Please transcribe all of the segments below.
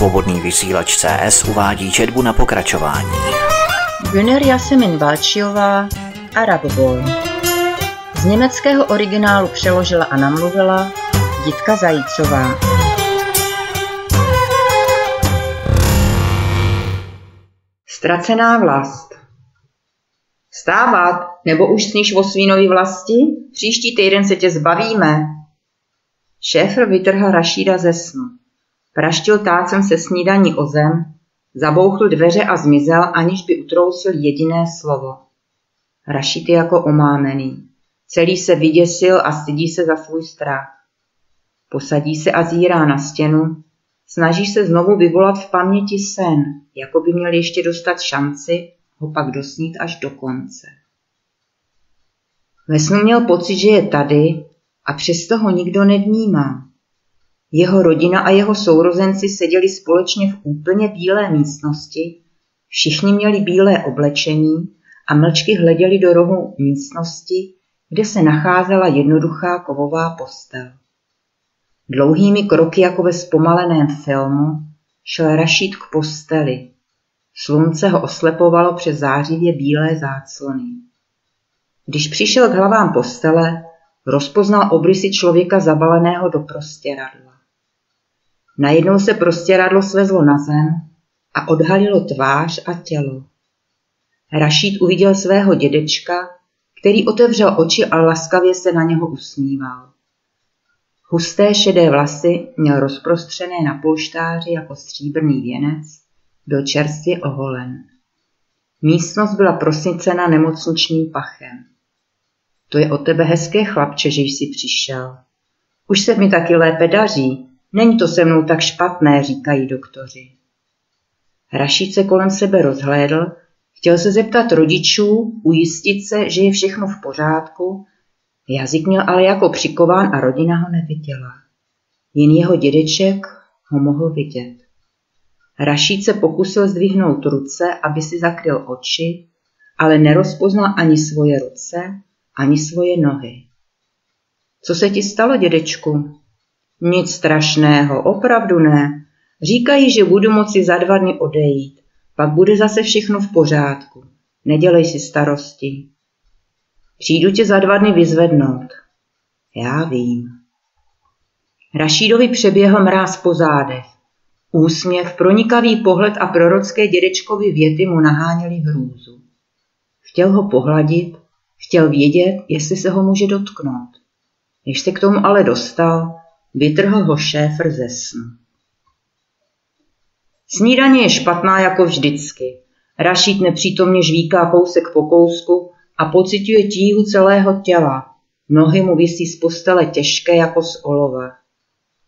Svobodný vysílač CS uvádí četbu na pokračování. Güner Jasemin Balčiová, Arab Boy. Z německého originálu přeložila a namluvila Jitka Zajícová. Ztracená vlast Stávat, nebo už sníš o svínovi vlasti? Příští týden se tě zbavíme. Šéfr vytrhl Rašída ze snu. Praštil tácem se snídaní o zem, zabouchl dveře a zmizel, aniž by utrousil jediné slovo. Rašid je jako omámený. Celý se vyděsil a stydí se za svůj strach. Posadí se a zírá na stěnu, snaží se znovu vyvolat v paměti sen, jako by měl ještě dostat šanci ho pak dosnít až do konce. Ve snu měl pocit, že je tady a přesto ho nikdo nevnímá. Jeho rodina a jeho sourozenci seděli společně v úplně bílé místnosti, všichni měli bílé oblečení a mlčky hleděli do rohu místnosti, kde se nacházela jednoduchá kovová postel. Dlouhými kroky jako ve zpomaleném filmu šel Rašít k posteli. Slunce ho oslepovalo přes zářivě bílé záclony. Když přišel k hlavám postele, rozpoznal obrysy člověka zabaleného do prostěradla. Najednou se prostěradlo svezlo na zem a odhalilo tvář a tělo. Rašít uviděl svého dědečka, který otevřel oči a laskavě se na něho usmíval. Husté šedé vlasy měl rozprostřené na polštáři jako stříbrný věnec, byl čerstvě oholen. Místnost byla prosnicena nemocničním pachem. To je o tebe hezké chlapče, že jsi přišel. Už se mi taky lépe daří, není to se mnou tak špatné, říkají doktoři. Rašíc se kolem sebe rozhlédl, chtěl se zeptat rodičů, ujistit se, že je všechno v pořádku, jazyk měl ale jako přikován a rodina ho neviděla. Jen jeho dědeček ho mohl vidět. Rašíc se pokusil zdvihnout ruce, aby si zakryl oči, ale nerozpoznal ani svoje ruce, ani svoje nohy. Co se ti stalo, dědečku? Nic strašného, opravdu ne. Říkají, že budu moci za dva dny odejít. Pak bude zase všechno v pořádku. Nedělej si starosti. Přijdu tě za dva dny vyzvednout. Já vím. Rašídovi přeběhl mráz po zádech. Úsměv, pronikavý pohled a prorocké dědečkovi věty mu naháněli hrůzu. Chtěl ho pohladit, chtěl vědět, jestli se ho může dotknout. Když se k tomu ale dostal, vytrhl ho šéfr ze snu. Snídaně je špatná jako vždycky. Rašít nepřítomně žvíká kousek po kousku a pocituje tíhu celého těla. Nohy mu visí z postele těžké jako z olova.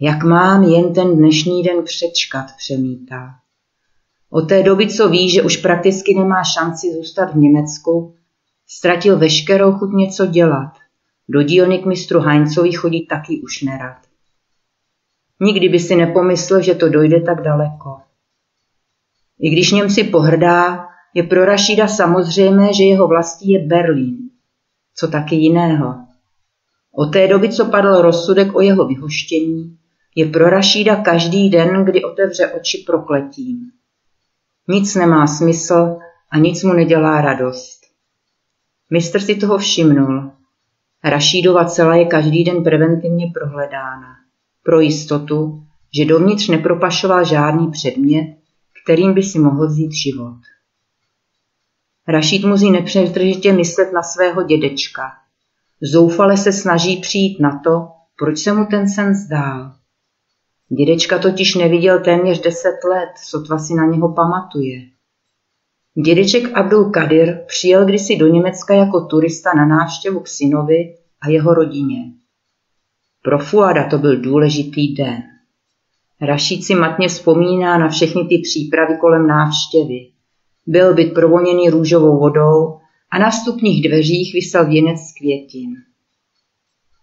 Jak mám jen ten dnešní den přečkat, přemítá. Od té doby, co ví, že už prakticky nemá šanci zůstat v Německu, ztratil veškerou chuť něco dělat. Do dílny k mistru Heinzovi chodí taky už nerad. Nikdy by si nepomyslel, že to dojde tak daleko. I když něm si pohrdá, je pro Rašída samozřejmé, že jeho vlastí je Berlín. Co taky jiného. Od té doby, co padl rozsudek o jeho vyhoštění, je pro Rašída každý den, kdy otevře oči prokletím. Nic nemá smysl a nic mu nedělá radost. Mistr si toho všimnul. Rašídova cela je každý den preventivně prohledána. Pro jistotu, že dovnitř nepropašoval žádný předmět, kterým by si mohl vzít život. Rašíd musí nepřetržitě myslet na svého dědečka. Zoufale se snaží přijít na to, proč se mu ten sen zdál. Dědečka totiž neviděl téměř deset let, sotva si na něho pamatuje. Dědeček Abdul Kadir přijel kdysi do Německa jako turista na návštěvu k synovi a jeho rodině. Pro Fuada to byl důležitý den. Rašíd si matně vzpomíná na všechny ty přípravy kolem návštěvy. Byl byt provoněný růžovou vodou a na vstupních dveřích vysel věnec z květin.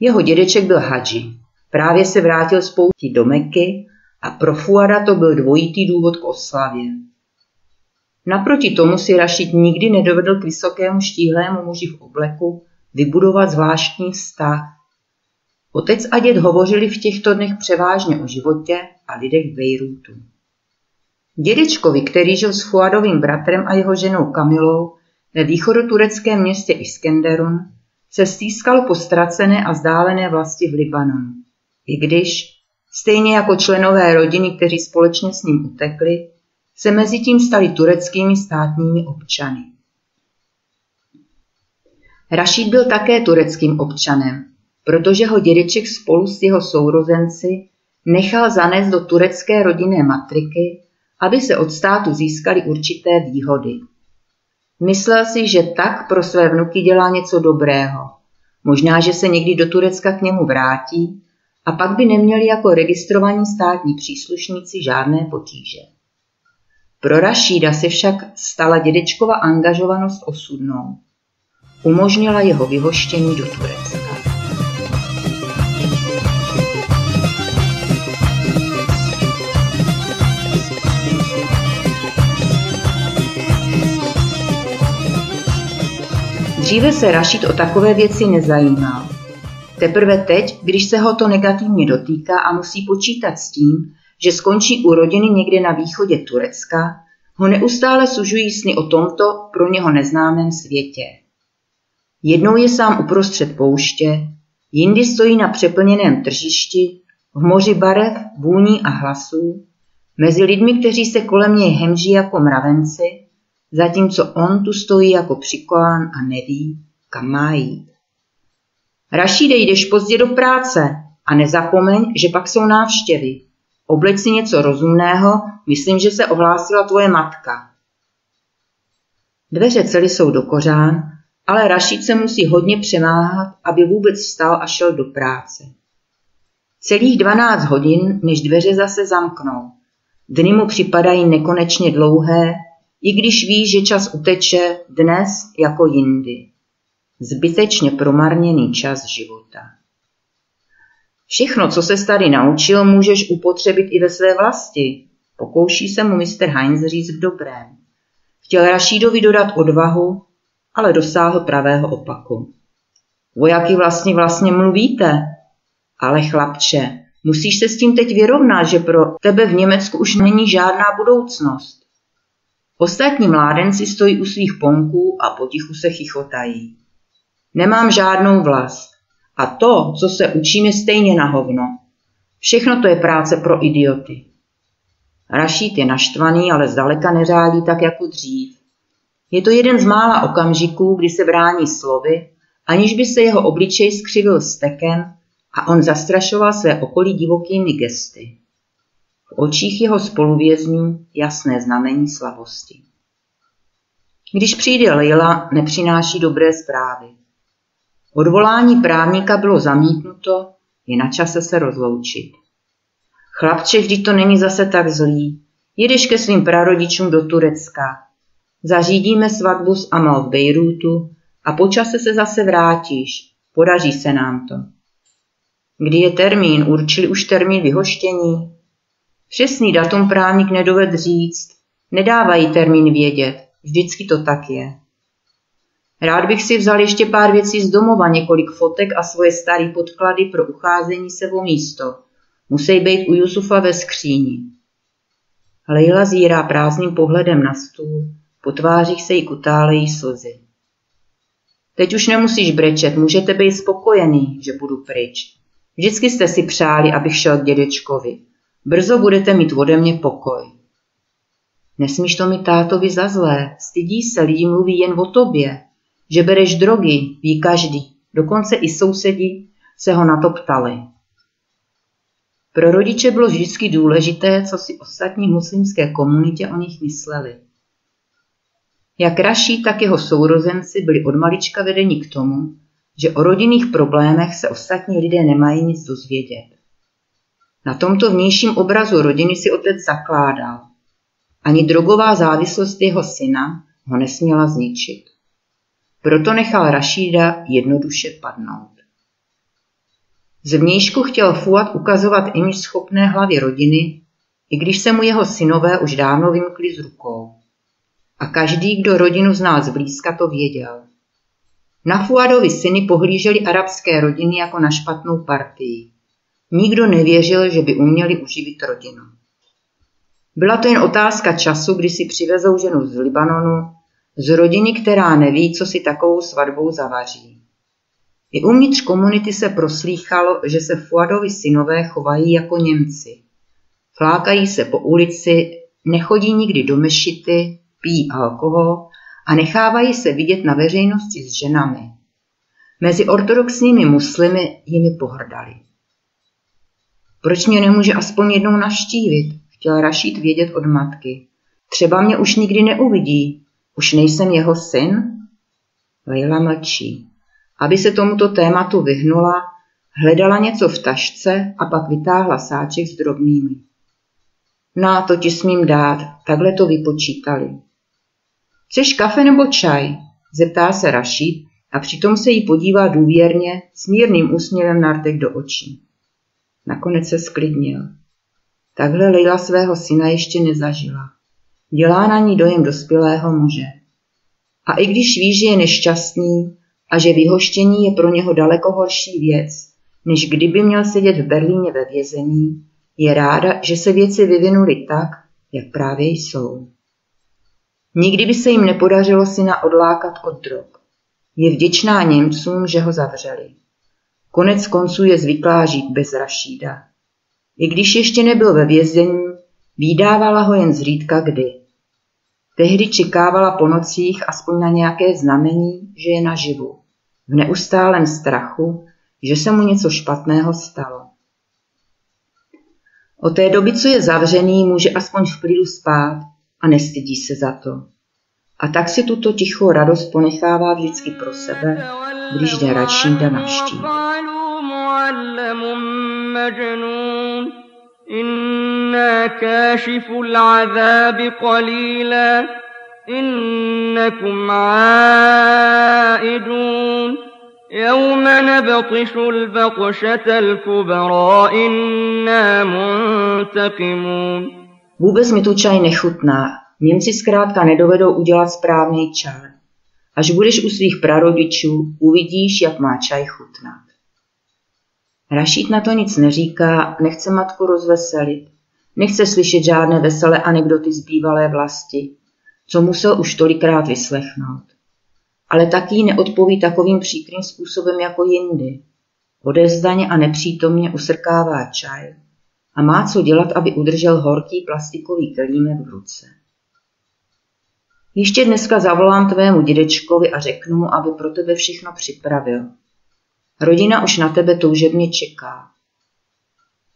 Jeho dědeček byl hadži. Právě se vrátil z poutí do Meky a pro Fuada to byl dvojitý důvod k oslavě. Naproti tomu si Rašid nikdy nedovedl k vysokému štíhlému muži v obleku vybudovat zvláštní vztah. Otec a děd hovořili v těchto dnech převážně o životě a lidech v Bejrútu. Dědečkovi, který žil s Fuadovým bratrem a jeho ženou Kamilou ve východotureckém městě Iskenderun, se stýskalo po ztracené a vzdálené vlasti v Libanonu. I když, stejně jako členové rodiny, kteří společně s ním utekli, se mezi tím stali tureckými státními občany. Rašid byl také tureckým občanem, protože ho dědeček spolu s jeho sourozenci nechal zanést do turecké rodinné matriky, aby se od státu získaly určité výhody. Myslel si, že tak pro své vnuky dělá něco dobrého. Možná, že se někdy do Turecka k němu vrátí a pak by neměli jako registrovaní státní příslušníci žádné potíže. Pro Rašída se však stala dědečkova angažovanost osudnou. Umožnila jeho vyhoštění do Turecka. Dříve se Rašid o takové věci nezajímal. Teprve teď, když se ho to negativně dotýká a musí počítat s tím, že skončí u rodiny někde na východě Turecka, ho neustále sužují sny o tomto pro něho neznámém světě. Jednou je sám uprostřed pouště, jindy stojí na přeplněném tržišti, v moři barev, vůní a hlasů, mezi lidmi, kteří se kolem něj hemží jako mravenci, zatímco on tu stojí jako přikolán a neví, kam má jít. Rašíde, jdeš pozdě do práce a nezapomeň, že pak jsou návštěvy. Obleč si něco rozumného, myslím, že se ohlásila tvoje matka. Dveře celý jsou do kořán, ale Rašíd se musí hodně přemáhat, aby vůbec vstal a šel do práce. Celých 12 hodin, než dveře zase zamknou. Dny mu připadají nekonečně dlouhé, i když ví, že čas uteče dnes jako jindy. Zbytečně promarněný čas života. Všechno, co se tady naučil, můžeš upotřebit i ve své vlasti. Pokouší se mu Mr. Heinz říct v dobrém. Chtěl Rašídovi dodat odvahu, ale dosáhl pravého opaku. O jaký vlastně vlastně mluvíte? Ale chlapče, musíš se s tím teď vyrovnat, že pro tebe v Německu už není žádná budoucnost. Ostatní mládenci stojí u svých ponků a potichu se chichotají. Nemám žádnou vlast. A to, co se učím, je stejně na hovno. Všechno to je práce pro idioty. Rašít je naštvaný, ale zdaleka neřádí tak jako dřív. Je to jeden z mála okamžiků, kdy se brání slovy, aniž by se jeho obličej skřivil stekem a on zastrašoval své okolí divokými gesty. V očích jeho spoluvězňů jasné znamení slavosti. Když přijde Leila, nepřináší dobré zprávy. Odvolání právníka bylo zamítnuto, je na čase se rozloučit. Chlapče, vždyť to není zase tak zlý. Jedeš ke svým prarodičům do Turecka. Zařídíme svatbu s Amal v Bejrútu a po čase se zase vrátíš. Podaří se nám to. Kdy je termín? Určili už termín vyhoštění? Přesný datum právník nedoved říct. Nedávají termín vědět. Vždycky to tak je. Rád bych si vzal ještě pár věcí z domova, několik fotek a svoje staré podklady pro ucházení se o místo. Musí být u Jusufa ve skříni. Leila zírá prázdným pohledem na stůl, po tvářích se jí kutálejí slzy. Teď už nemusíš brečet, můžete být spokojený, že budu pryč. Vždycky jste si přáli, abych šel k dědečkovi. Brzo budete mít ode mě pokoj. Nesmíš to mi tátovi za zlé, stydí se, lidi mluví jen o tobě. Že bereš drogy, ví každý, dokonce i sousedi se ho na to ptali. Pro rodiče bylo vždycky důležité, co si ostatní muslimské komunitě o nich mysleli. Jak Raší, tak jeho sourozenci byli od malička vedeni k tomu, že o rodinných problémech se ostatní lidé nemají nic dozvědět. Na tomto vnějším obrazu rodiny si otec zakládal. Ani drogová závislost jeho syna ho nesměla zničit. Proto nechal Rašída jednoduše padnout. Zvnějšku chtěl Fuad ukazovat imiž schopné hlavě rodiny, i když se mu jeho synové už dávno vymkli z rukou. A každý, kdo rodinu znal zblízka, to věděl. Na Fuadovi syny pohlíželi arabské rodiny jako na špatnou partii. Nikdo nevěřil, že by uměli uživit rodinu. Byla to jen otázka času, kdy si přivezou ženu z Libanonu, z rodiny, která neví, co si takovou svatbou zavaří. I uvnitř komunity se proslýchalo, že se Fuadovi synové chovají jako Němci. Flákají se po ulici, nechodí nikdy do mešity, pijí alkohol a nechávají se vidět na veřejnosti s ženami. Mezi ortodoxními muslimy jimi pohrdali. Proč mě nemůže aspoň jednou navštívit? Chtěl Rašít vědět od matky. Třeba mě už nikdy neuvidí. Už nejsem jeho syn? Leila mlčí. Aby se tomuto tématu vyhnula, hledala něco v tašce a pak vytáhla sáček s drobnými. Na, to ti smím dát, takhle to vypočítali. Chceš kafe nebo čaj? Zeptá se Rašid a přitom se jí podívá důvěrně s mírným úsměvem na rtek do očí. Nakonec se sklidnil. Takhle Leila svého syna ještě nezažila. Dělá na ní dojem dospělého muže. A i když ví, že je nešťastný a že vyhoštění je pro něho daleko horší věc, než kdyby měl sedět v Berlíně ve vězení, je ráda, že se věci vyvinuly tak, jak právě jsou. Nikdy by se jim nepodařilo syna odlákat od drog. Je vděčná Němcům, že ho zavřeli. Konec konců je zvyklá žít bez Rašída. I když ještě nebyl ve vězení, výdávala ho jen zřídka kdy. Tehdy čekávala po nocích aspoň na nějaké znamení, že je naživu. V neustálém strachu, že se mu něco špatného stalo. Od té doby, co je zavřený, může aspoň v klidu spát a nestydí se za to. A tak si tuto tichou radost ponechává vždycky pro sebe, وجدارا شين دمشتي قالوا معلم مجنون. إنا كاشف العذاب قليلا. يوم نبطش البطشة الكبرى. إنا منتقمون. Vůbec mi tu čaj nechutná. Němci zkrátka nedovedou udělat. Až budeš u svých prarodičů, uvidíš, jak má čaj chutnat. Rašít na to nic neříká, nechce matku rozveselit. Nechce slyšet žádné veselé anekdoty z bývalé vlasti, co musel už tolikrát vyslechnout. Ale taky neodpoví takovým příkrým způsobem jako jindy. Odevzdaně a nepřítomně usrkává čaj a má co dělat, aby udržel horký plastikový kelímek v ruce. Ještě dneska zavolám tvému dědečkovi a řeknu mu, aby pro tebe všechno připravil. Rodina už na tebe toužebně čeká.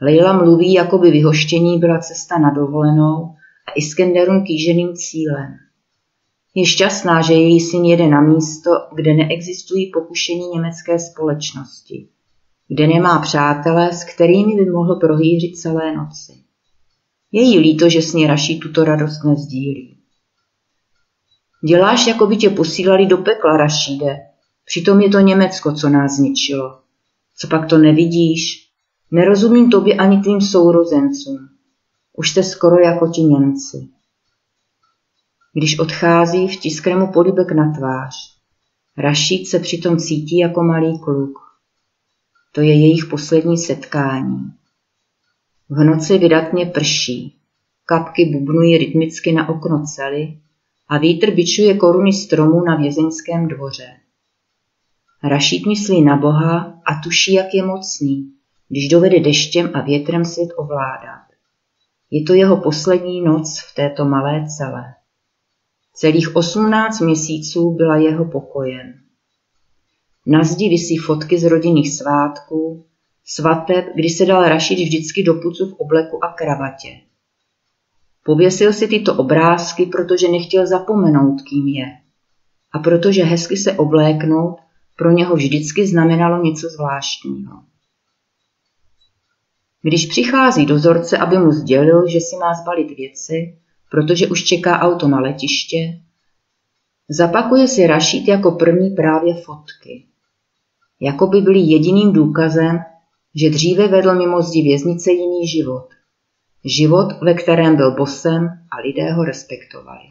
Leila mluví, jako by vyhoštění byla cesta na dovolenou a Iskenderun kýženým cílem. Je šťastná, že její syn jede na místo, kde neexistují pokušení německé společnosti, kde nemá přátelé, s kterými by mohl prohýřit celé noci. Je jí líto, že s ní Raší tuto radost nezdílí. Děláš, jako by tě posílali do pekla, Rašíde. Přitom je to Německo, co nás zničilo. Co pak to nevidíš? Nerozumím tobě ani tvým sourozencům. Už jste skoro jako ti Němci. Když odchází, vtiskne mu polibek na tvář. Rašíd se přitom cítí jako malý kluk. To je jejich poslední setkání. V noci vydatně prší. Kapky bubnují rytmicky na okno cely a vítr bičuje koruny stromů na vězeňském dvoře. Rašíd myslí na Boha a tuší, jak je mocný, když dovede deštěm a větrem svět ovládat. Je to jeho poslední noc v této malé celé. Celých osmnáct měsíců byla jeho pokojem. Na zdi visí fotky z rodinných svátků, svateb, kdy se dal Rašid vždycky do pucu v obleku a kravatě. Pověsil si tyto obrázky, protože nechtěl zapomenout, kým je. A protože hezky se obléknout pro něho vždycky znamenalo něco zvláštního. Když přichází dozorce, aby mu sdělil, že si má zbalit věci, protože už čeká auto na letiště, zapakuje si Rašít jako první právě fotky. Jako by byly jediným důkazem, že dříve vedl mimo zdi věznice jiný život. Život, ve kterém byl bosem a lidé ho respektovali.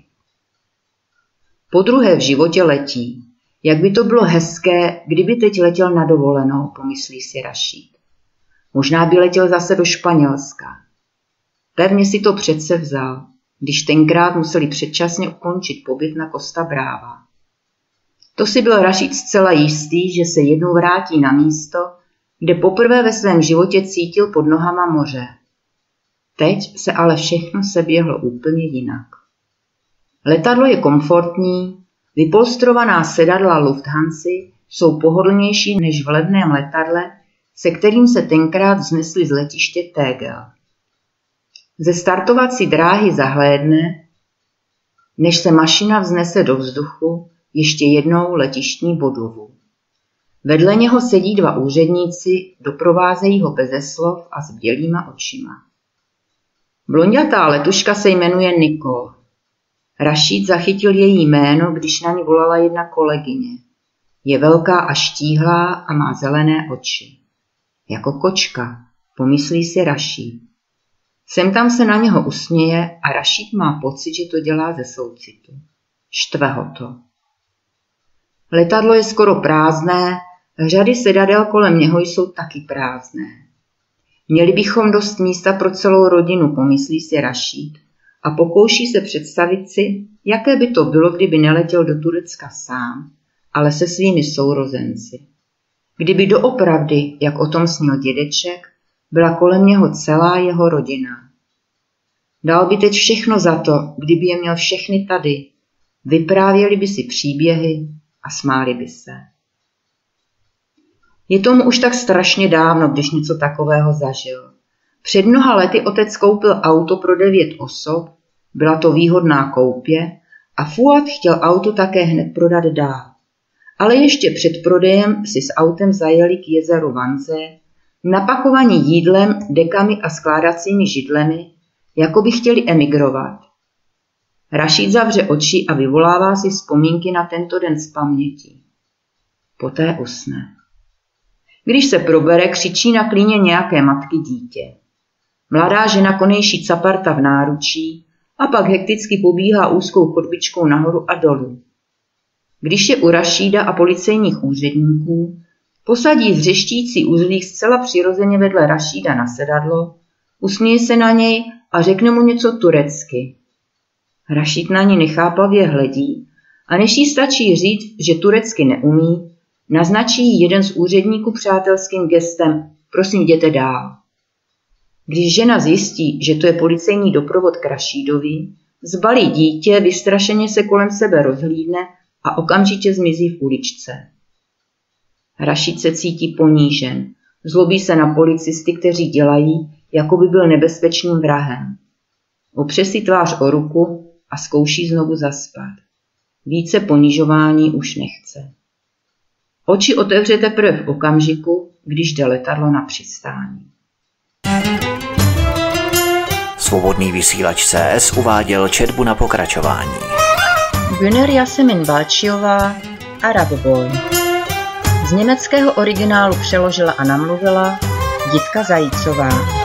Po druhé v životě letí. Jak by to bylo hezké, kdyby teď letěl na dovolenou, pomyslí si Rašít. Možná by letěl zase do Španělska. Pevně si to přece vzal, když tenkrát museli předčasně ukončit pobyt na Costa Brava. To si byl Rašid zcela jistý, že se jednou vrátí na místo, kde poprvé ve svém životě cítil pod nohama moře. Teď se ale všechno seběhlo úplně jinak. Letadlo je komfortní, vypolstrovaná sedadla Lufthansa jsou pohodlnější než v levném letadle, se kterým se tenkrát vznesli z letiště Tegel. Ze startovací dráhy zahlédne, než se mašina vznese do vzduchu, ještě jednou letištní budovu. Vedle něho sedí dva úředníci, doprovázejí ho beze slov a s bělýma očima. Blondětá letuška se jmenuje Nikol. Rašít zachytil její jméno, když na ní volala jedna kolegyně. Je velká a štíhlá a má zelené oči. Jako kočka, pomyslí si Rašít. Sem tam se na něho usměje a Rašít má pocit, že to dělá ze soucitu. Štve ho to. Letadlo je skoro prázdné, řady sedadel kolem něho jsou taky prázdné. Měli bychom dost místa pro celou rodinu, pomyslí si Rašít a pokouší se představit si, jaké by to bylo, kdyby neletěl do Turecka sám, ale se svými sourozenci. Kdyby doopravdy, jak o tom snil dědeček, byla kolem něho celá jeho rodina. Dal by teď všechno za to, kdyby je měl všechny tady. Vyprávěli by si příběhy a smáli by se. Je tomu už tak strašně dávno, když něco takového zažil. Před mnoha lety otec koupil auto pro devět osob, byla to výhodná koupě a Fuad chtěl auto také hned prodat dál. Ale ještě před prodejem si s autem zajeli k jezeru Vanze, napakovaní jídlem, dekami a skládacími židlemi, jako by chtěli emigrovat. Rašid zavře oči a vyvolává si vzpomínky na tento den z paměti. Poté usne. Když se probere, křičí na klíně nějaké matky dítě. Mladá žena konejší caparta v náručí a pak hekticky pobíhá úzkou chodbičkou nahoru a dolů. Když je u Rašída a policejních úředníků, posadí zřeštící uzlík zcela přirozeně vedle Rašída na sedadlo, usměje se na něj a řekne mu něco turecky. Rašíd na ní nechápavě hledí a než jí stačí říct, že turecky neumí, naznačí jeden z úředníků přátelským gestem prosím jděte dál. Když žena zjistí, že to je policejní doprovod k Rašídovi, zbalí dítě, vystrašeně se kolem sebe rozhlídne a okamžitě zmizí v uličce. Rašid se cítí ponížen, zlobí se na policisty, kteří dělají, jako by byl nebezpečným vrahem. Opře si tvář o ruku a zkouší znovu zaspat. Více ponižování už nechce. Oči otevře teprve v okamžiku, když jde letadlo na přistání. Svobodný vysílač CS uváděl četbu na pokračování. Güner Jasemin Balčiová, Arab Boy. Z německého originálu přeložila a namluvila Jitka Zajícová.